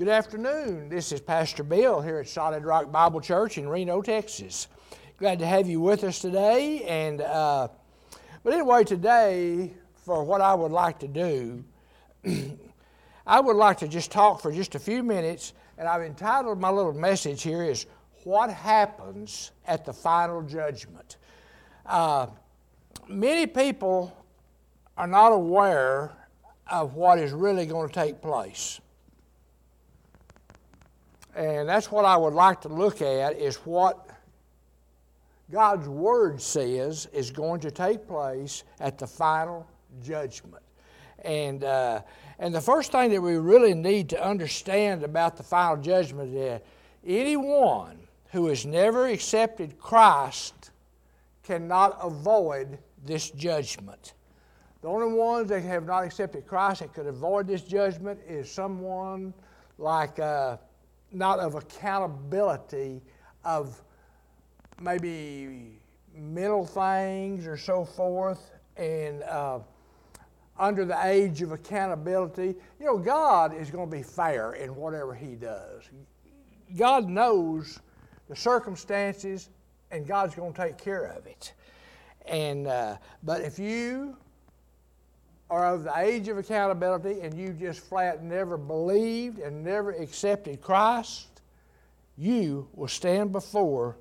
Good afternoon. This is Pastor Bill here at Solid Rock Bible Church in Reno, Texas. Glad to have you with us today. And uh, but anyway, today for what I would like to do, I would like to just talk for just a few minutes, and I've entitled my little message here is "What Happens at the Final Judgment." Uh, many people are not aware of what is really going to take place. And that's what I would like to look at is what God's Word says is going to take place at the final judgment. And, uh, and the first thing that we really need to understand about the final judgment is that anyone who has never accepted Christ cannot avoid this judgment. The only ones that have not accepted Christ that could avoid this judgment is someone like uh, not of accountability of maybe mental things or so forth, and uh, under the age of accountability. You know, God is going to be fair in whatever He does. God knows the circumstances, and God's going to take care of it. And uh, but if you are of the age of accountability and you just flat never believed and never accepted Christ, you will stand before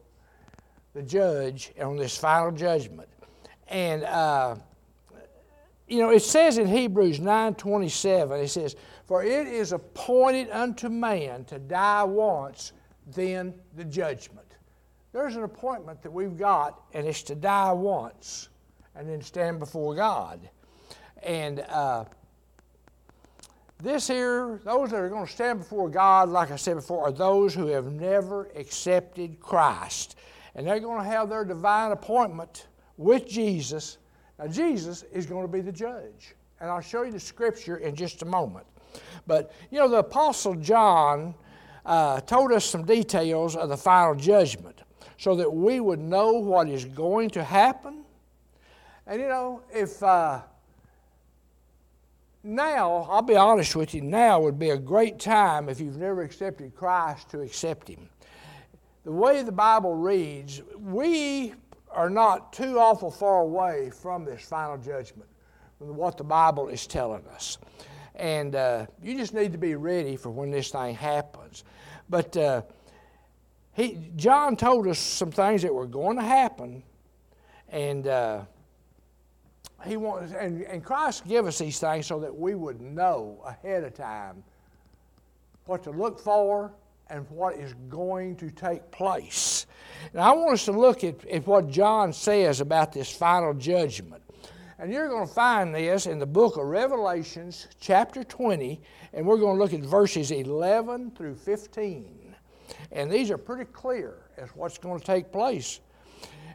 the judge on this final judgment. And uh, you know, it says in Hebrews 9:27, it says, "For it is appointed unto man to die once, then the judgment." There's an appointment that we've got, and it's to die once and then stand before God. And uh, this here, those that are going to stand before God, like I said before, are those who have never accepted Christ. And they're going to have their divine appointment with Jesus. Now, Jesus is going to be the judge. And I'll show you the scripture in just a moment. But, you know, the Apostle John uh, told us some details of the final judgment so that we would know what is going to happen. And, you know, if. Uh, now, I'll be honest with you, now would be a great time if you've never accepted Christ to accept Him. The way the Bible reads, we are not too awful far away from this final judgment, from what the Bible is telling us. And uh, you just need to be ready for when this thing happens. But uh, he, John told us some things that were going to happen, and uh, he wants, and, and Christ give us these things so that we would know ahead of time what to look for and what is going to take place. And I want us to look at, at what John says about this final judgment. And you're going to find this in the book of Revelations, chapter 20, and we're going to look at verses 11 through 15. And these are pretty clear as what's going to take place.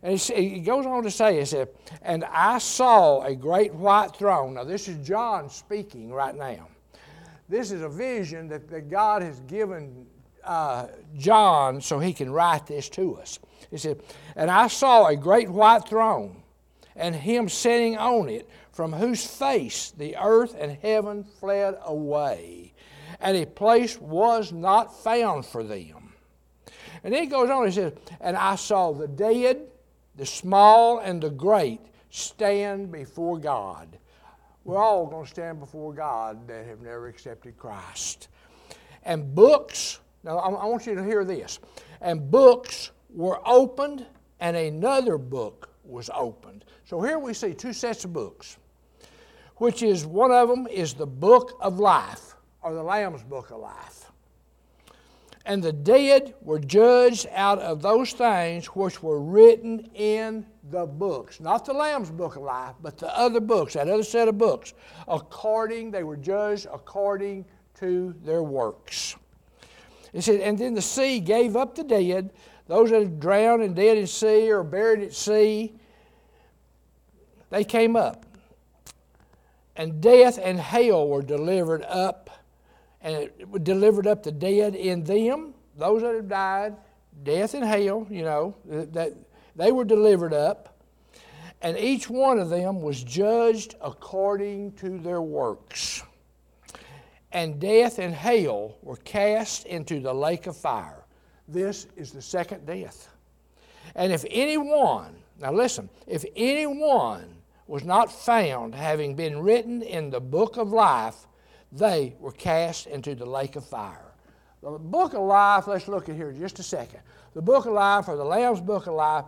And he goes on to say, he said, And I saw a great white throne. Now, this is John speaking right now. This is a vision that, that God has given uh, John so he can write this to us. He said, And I saw a great white throne, and him sitting on it, from whose face the earth and heaven fled away, and a place was not found for them. And then he goes on, he says, And I saw the dead the small and the great stand before God. We're all going to stand before God that have never accepted Christ. And books, now I want you to hear this. And books were opened, and another book was opened. So here we see two sets of books, which is one of them is the book of life, or the Lamb's book of life. And the dead were judged out of those things which were written in the books. Not the Lamb's book of life, but the other books, that other set of books. According, they were judged according to their works. It said, and then the sea gave up the dead, those that had drowned and dead in sea or buried at sea, they came up. And death and hell were delivered up and delivered up the dead in them, those that have died, death and hell, you know, that they were delivered up. And each one of them was judged according to their works. and death and hell were cast into the lake of fire. This is the second death. And if anyone, now listen, if anyone was not found having been written in the book of life, they were cast into the lake of fire. The book of life, let's look at here just a second. The book of life, or the Lamb's book of life,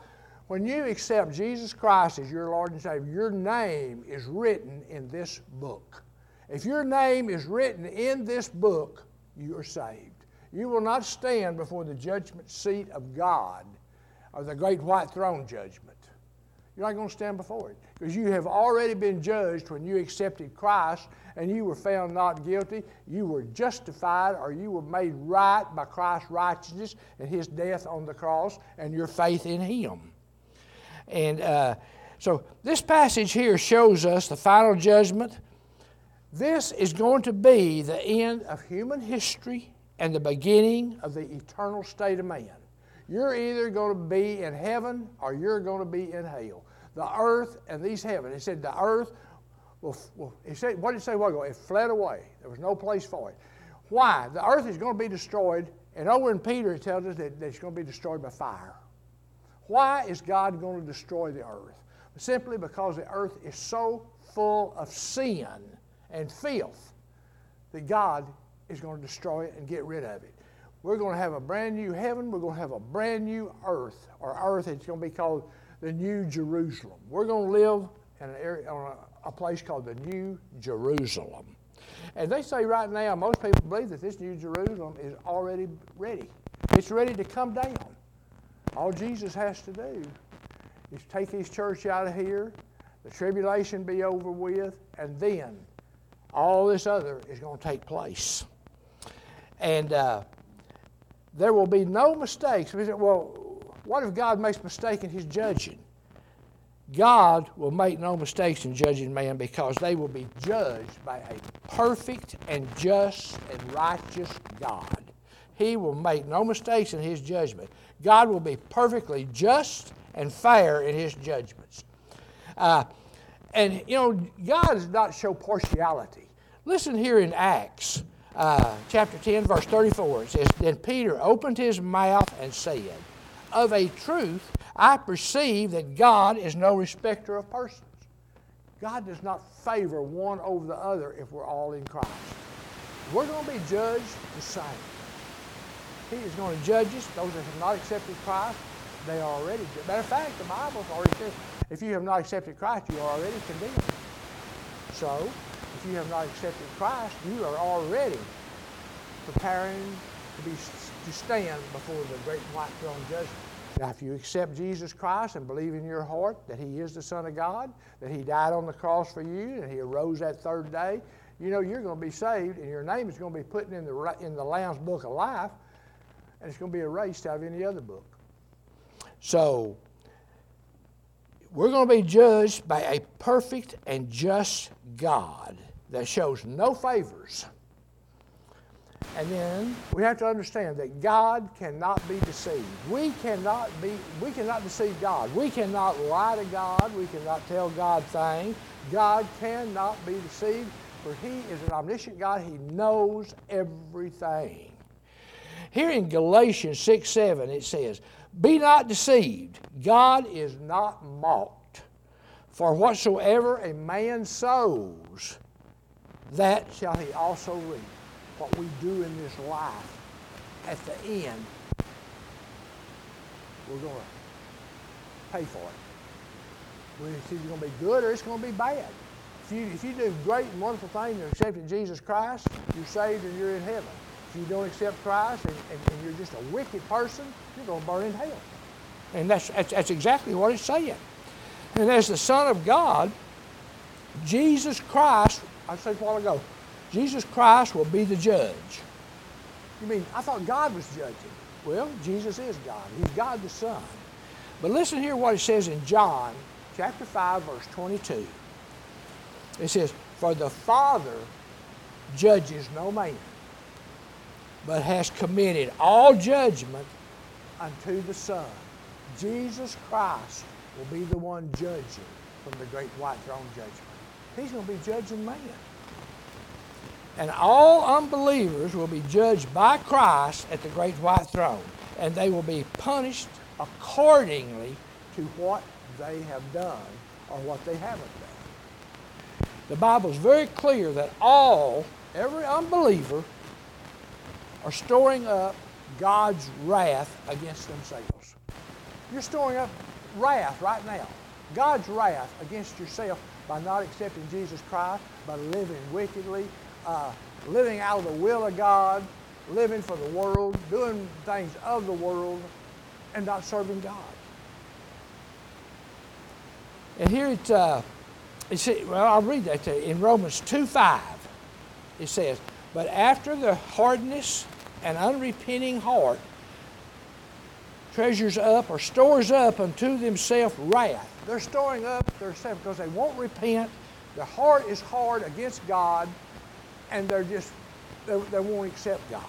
when you accept Jesus Christ as your Lord and Savior, your name is written in this book. If your name is written in this book, you are saved. You will not stand before the judgment seat of God or the great white throne judgment. You're not going to stand before it because you have already been judged when you accepted Christ and you were found not guilty. You were justified or you were made right by Christ's righteousness and his death on the cross and your faith in him. And uh, so this passage here shows us the final judgment. This is going to be the end of human history and the beginning of the eternal state of man. You're either going to be in heaven or you're going to be in hell. The earth and these heavens. He said the earth will he said, what did he say a while ago? It fled away. There was no place for it. Why? The earth is going to be destroyed, and over in Peter it tells us that, that it's going to be destroyed by fire. Why is God going to destroy the earth? Simply because the earth is so full of sin and filth that God is going to destroy it and get rid of it. We're going to have a brand new heaven. We're going to have a brand new earth, or earth. It's going to be called the New Jerusalem. We're going to live in an area, on a, a place called the New Jerusalem. And they say right now, most people believe that this New Jerusalem is already ready. It's ready to come down. All Jesus has to do is take his church out of here, the tribulation be over with, and then all this other is going to take place. And uh, there will be no mistakes. Well, what if God makes a mistake in his judging? God will make no mistakes in judging man because they will be judged by a perfect and just and righteous God. He will make no mistakes in his judgment. God will be perfectly just and fair in his judgments. Uh, and, you know, God does not show partiality. Listen here in Acts uh, chapter 10, verse 34. It says, Then Peter opened his mouth and said, Of a truth, I perceive that God is no respecter of persons. God does not favor one over the other if we're all in Christ. We're going to be judged the same. He is going to judge us. Those that have not accepted Christ, they are already. Matter of fact, the Bible already says, if you have not accepted Christ, you are already condemned. So, if you have not accepted Christ, you are already preparing to be to stand before the great white throne judgment. Now, if you accept Jesus Christ and believe in your heart that He is the Son of God, that He died on the cross for you, and He arose that third day, you know you're going to be saved, and your name is going to be put in the in the Lamb's Book of Life, and it's going to be erased out of any other book. So, we're going to be judged by a perfect and just God that shows no favors. And then we have to understand that God cannot be deceived. We cannot be we cannot deceive God. We cannot lie to God. We cannot tell God things. God cannot be deceived, for He is an omniscient God. He knows everything. Here in Galatians 6 7, it says, Be not deceived. God is not mocked. For whatsoever a man sows, that shall he also reap. What we do in this life, at the end, we're going to pay for it. It's either going to be good or it's going to be bad. If you, if you do great and wonderful things and accept Jesus Christ, you're saved and you're in heaven. If you don't accept Christ and, and, and you're just a wicked person, you're going to burn in hell. And that's, that's, that's exactly what it's saying. And as the Son of God, Jesus Christ I said a while ago, Jesus Christ will be the judge. You mean, I thought God was judging. Well, Jesus is God. He's God the Son. But listen here what it says in John chapter 5, verse 22. It says, For the Father judges no man, but has committed all judgment unto the Son. Jesus Christ will be the one judging from the great white throne judgment. He's going to be judging man. And all unbelievers will be judged by Christ at the great white throne, and they will be punished accordingly to what they have done or what they haven't done. The Bible is very clear that all, every unbeliever, are storing up God's wrath against themselves. You're storing up wrath right now. God's wrath against yourself by not accepting Jesus Christ, by living wickedly, uh, living out of the will of God, living for the world, doing things of the world, and not serving God. And here it, uh, it says, well, I'll read that to you. In Romans 2 5, it says, But after the hardness and unrepenting heart treasures up or stores up unto themselves wrath. They're storing up their themselves because they won't repent. Their heart is hard against God, and they're just, they, they won't accept God.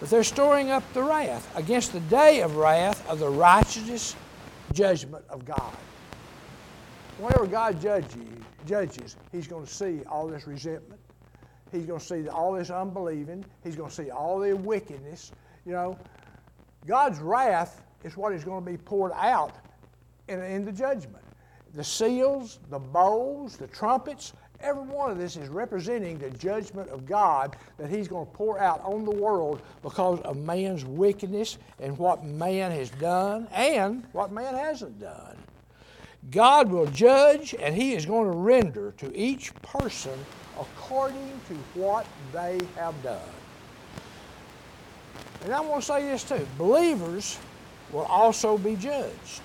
But they're storing up the wrath against the day of wrath of the righteous judgment of God. Whenever God judges, judges, He's going to see all this resentment, He's going to see all this unbelieving. He's going to see all the wickedness. You know, God's wrath is what is going to be poured out in, in the judgment. The seals, the bowls, the trumpets, every one of this is representing the judgment of God that He's going to pour out on the world because of man's wickedness and what man has done and what man hasn't done. God will judge and He is going to render to each person according to what they have done. And I want to say this too believers will also be judged,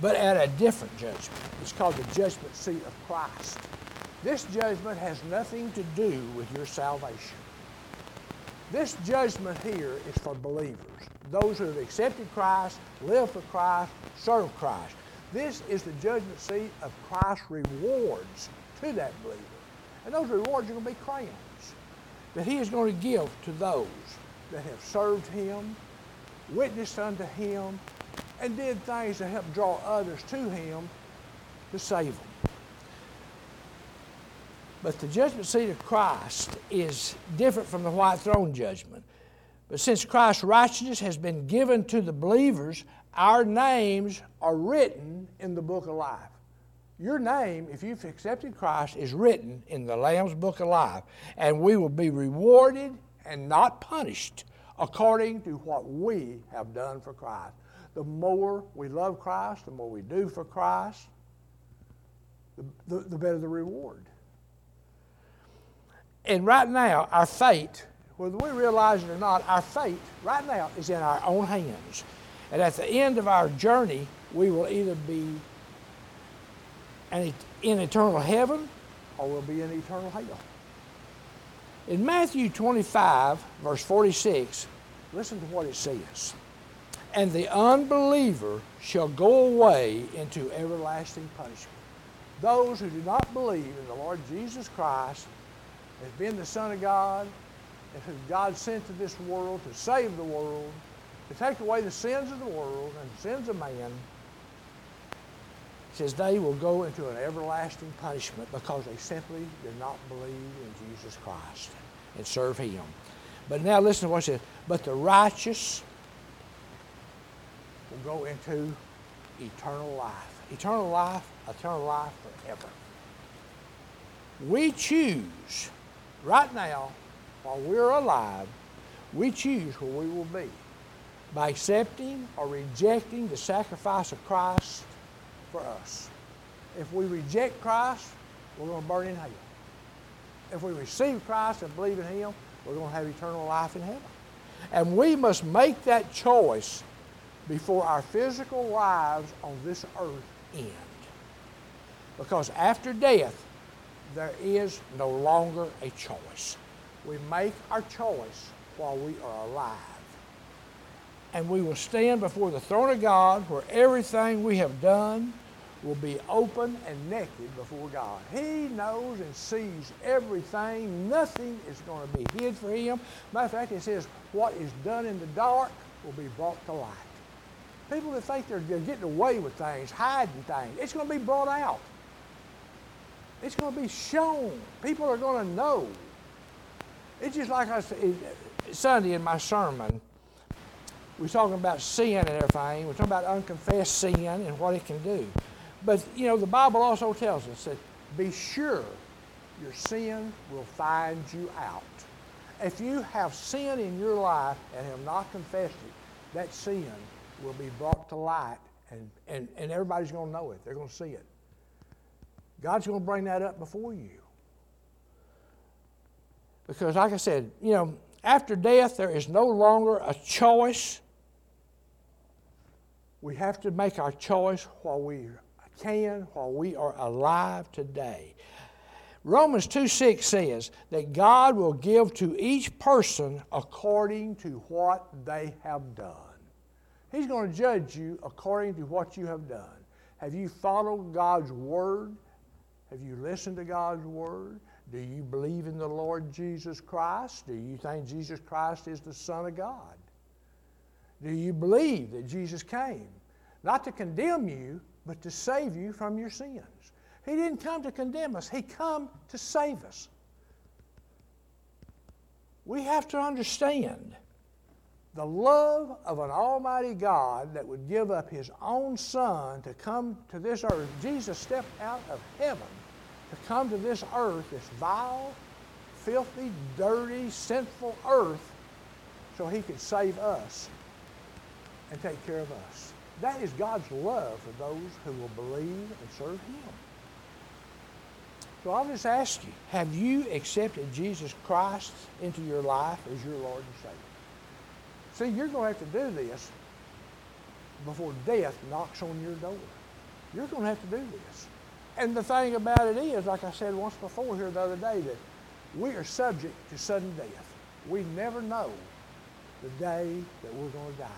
but at a different judgment. It's called the judgment seat of Christ. This judgment has nothing to do with your salvation. This judgment here is for believers, those who have accepted Christ, live for Christ, serve Christ. This is the judgment seat of Christ's rewards to that believer. And those rewards are going to be crowns that he is going to give to those that have served him, witnessed unto him, and did things to help draw others to him to save them. But the judgment seat of Christ is different from the white throne judgment. But since Christ's righteousness has been given to the believers, our names are written in the book of life. Your name, if you've accepted Christ, is written in the Lamb's Book of Life, and we will be rewarded and not punished according to what we have done for Christ. The more we love Christ, the more we do for Christ, the, the, the better the reward. And right now, our fate, whether we realize it or not, our fate right now is in our own hands. And at the end of our journey, we will either be in eternal heaven or we'll be in eternal hell. In Matthew 25, verse 46, listen to what it says. And the unbeliever shall go away into everlasting punishment. Those who do not believe in the Lord Jesus Christ as being the Son of God, and who God sent to this world to save the world, to take away the sins of the world and the sins of man, says they will go into an everlasting punishment because they simply did not believe in Jesus Christ and serve Him. But now listen to what it says. But the righteous will go into eternal life. Eternal life, eternal life forever. We choose right now, while we're alive, we choose where we will be by accepting or rejecting the sacrifice of Christ for us. If we reject Christ, we're going to burn in hell. If we receive Christ and believe in Him, we're going to have eternal life in heaven. And we must make that choice before our physical lives on this earth end. Because after death, there is no longer a choice. We make our choice while we are alive. And we will stand before the throne of God where everything we have done will be open and naked before God. He knows and sees everything. Nothing is going to be hid for him. Matter of fact, it says, what is done in the dark will be brought to light. People that think they're getting away with things, hiding things, it's going to be brought out. It's going to be shown. People are going to know. It's just like I said Sunday in my sermon. We're talking about sin and everything. We're talking about unconfessed sin and what it can do. But, you know, the Bible also tells us that be sure your sin will find you out. If you have sin in your life and have not confessed it, that sin will be brought to light and, and, and everybody's going to know it. They're going to see it. God's going to bring that up before you. Because, like I said, you know, after death, there is no longer a choice. We have to make our choice while we can, while we are alive today. Romans 2 6 says that God will give to each person according to what they have done. He's going to judge you according to what you have done. Have you followed God's word? Have you listened to God's word? Do you believe in the Lord Jesus Christ? Do you think Jesus Christ is the Son of God? Do you believe that Jesus came not to condemn you, but to save you from your sins? He didn't come to condemn us, He come to save us. We have to understand the love of an almighty God that would give up his own son to come to this earth. Jesus stepped out of heaven to come to this earth, this vile, filthy, dirty, sinful earth, so he could save us and take care of us. That is God's love for those who will believe and serve him. So I'll just ask you, have you accepted Jesus Christ into your life as your Lord and Savior? See, you're going to have to do this before death knocks on your door. You're going to have to do this. And the thing about it is, like I said once before here the other day, that we are subject to sudden death. We never know the day that we're going to die,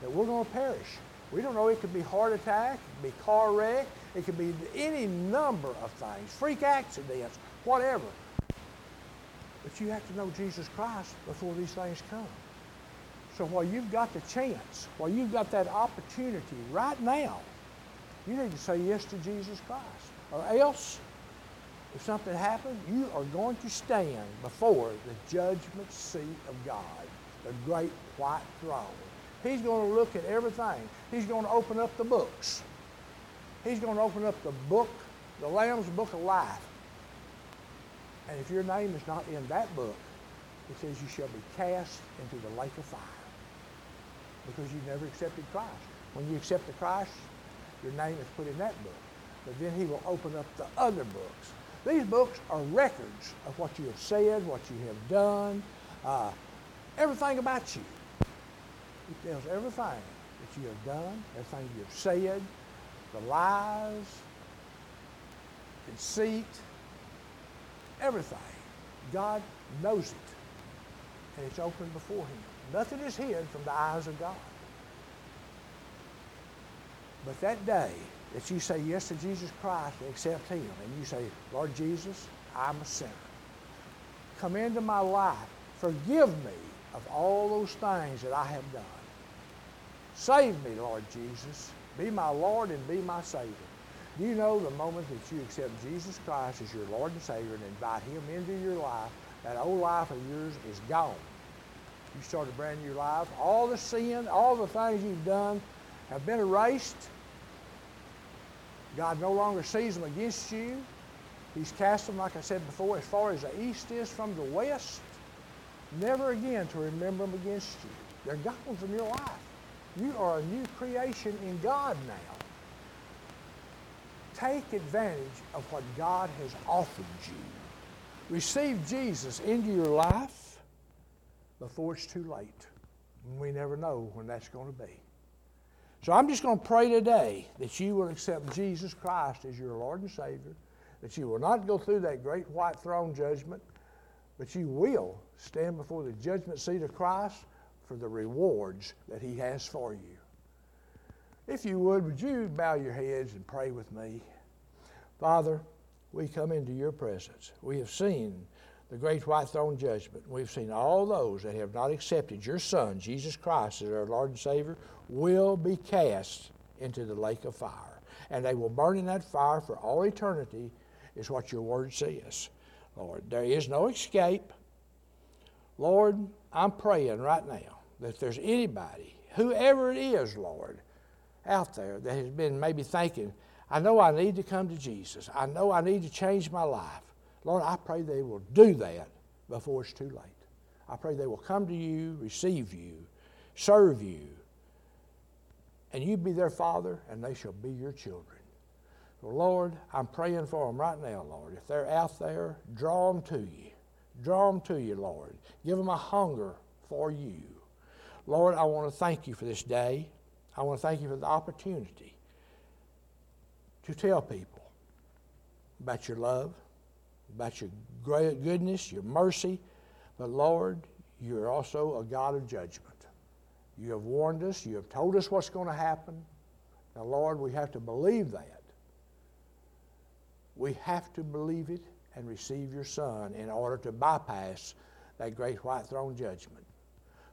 that we're going to perish. We don't know. It could be heart attack, it could be car wreck, it could be any number of things, freak accidents, whatever. But you have to know Jesus Christ before these things come. So while you've got the chance, while you've got that opportunity right now, you need to say yes to Jesus Christ. Or else, if something happens, you are going to stand before the judgment seat of God, the great white throne. He's going to look at everything. He's going to open up the books. He's going to open up the book, the Lamb's book of life. And if your name is not in that book, it says you shall be cast into the lake of fire because you never accepted Christ. When you accept the Christ, your name is put in that book. But then he will open up the other books. These books are records of what you have said, what you have done, uh, everything about you. It tells everything that you have done, everything you have said, the lies, conceit, everything. God knows it. And it's open before him. Nothing is hid from the eyes of God. But that day that you say yes to Jesus Christ and accept him, and you say, Lord Jesus, I'm a sinner. Come into my life. Forgive me of all those things that I have done. Save me, Lord Jesus. Be my Lord and be my Savior. Do you know the moment that you accept Jesus Christ as your Lord and Savior and invite Him into your life, that old life of yours is gone? You start a brand new life. All the sin, all the things you've done have been erased. God no longer sees them against you. He's cast them, like I said before, as far as the east is from the west. Never again to remember them against you. They're gone from your life. You are a new creation in God now. Take advantage of what God has offered you. Receive Jesus into your life before it's too late. And We never know when that's going to be. So I'm just going to pray today that you will accept Jesus Christ as your Lord and Savior, that you will not go through that great white throne judgment, but you will stand before the judgment seat of Christ for the rewards that He has for you. If you would, would you bow your heads and pray with me? Father, we come into your presence. We have seen the great white throne judgment. We've seen all those that have not accepted your Son, Jesus Christ, as our Lord and Savior, will be cast into the lake of fire. And they will burn in that fire for all eternity is what your word says. Lord, there is no escape. Lord, I'm praying right now that there's anybody, whoever it is, Lord, out there that has been maybe thinking, I know I need to come to Jesus. I know I need to change my life. Lord, I pray they will do that before it's too late. I pray they will come to you, receive you, serve you, and you be their father, and they shall be your children. So Lord, I'm praying for them right now, Lord. If they're out there, draw them to you. Draw them to you, Lord. Give them a hunger for you. Lord, I want to thank you for this day. I want to thank you for the opportunity to tell people about your love, about your great goodness, your mercy. But Lord, you're also a God of judgment. You have warned us, you have told us what's going to happen. Now, Lord, we have to believe that. We have to believe it and receive your Son in order to bypass that great white throne judgment.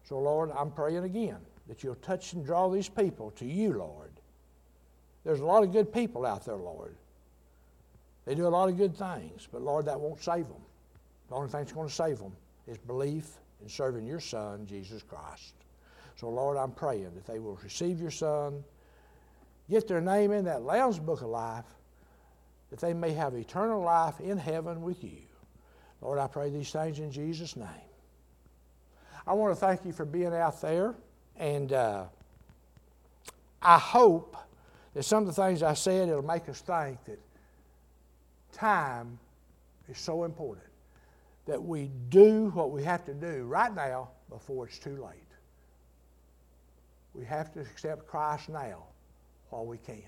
So, Lord, I'm praying again that you'll touch and draw these people to you, Lord. There's a lot of good people out there, Lord. They do a lot of good things, but Lord, that won't save them. The only thing that's going to save them is belief in serving your Son, Jesus Christ. So, Lord, I'm praying that they will receive your Son, get their name in that Lamb's Book of Life, that they may have eternal life in heaven with you. Lord, I pray these things in Jesus' name. I want to thank you for being out there, and uh, I hope that some of the things I said it'll make us think that time is so important that we do what we have to do right now before it's too late. We have to accept Christ now while we can.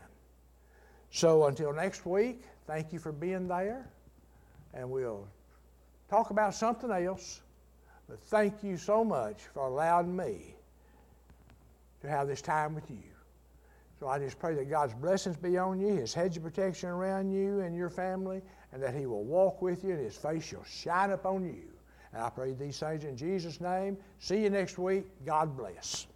So until next week, thank you for being there, and we'll talk about something else. But thank you so much for allowing me to have this time with you. So I just pray that God's blessings be on you, His hedge of protection around you and your family, and that He will walk with you and His face shall shine upon you. And I pray these things in Jesus' name. See you next week. God bless.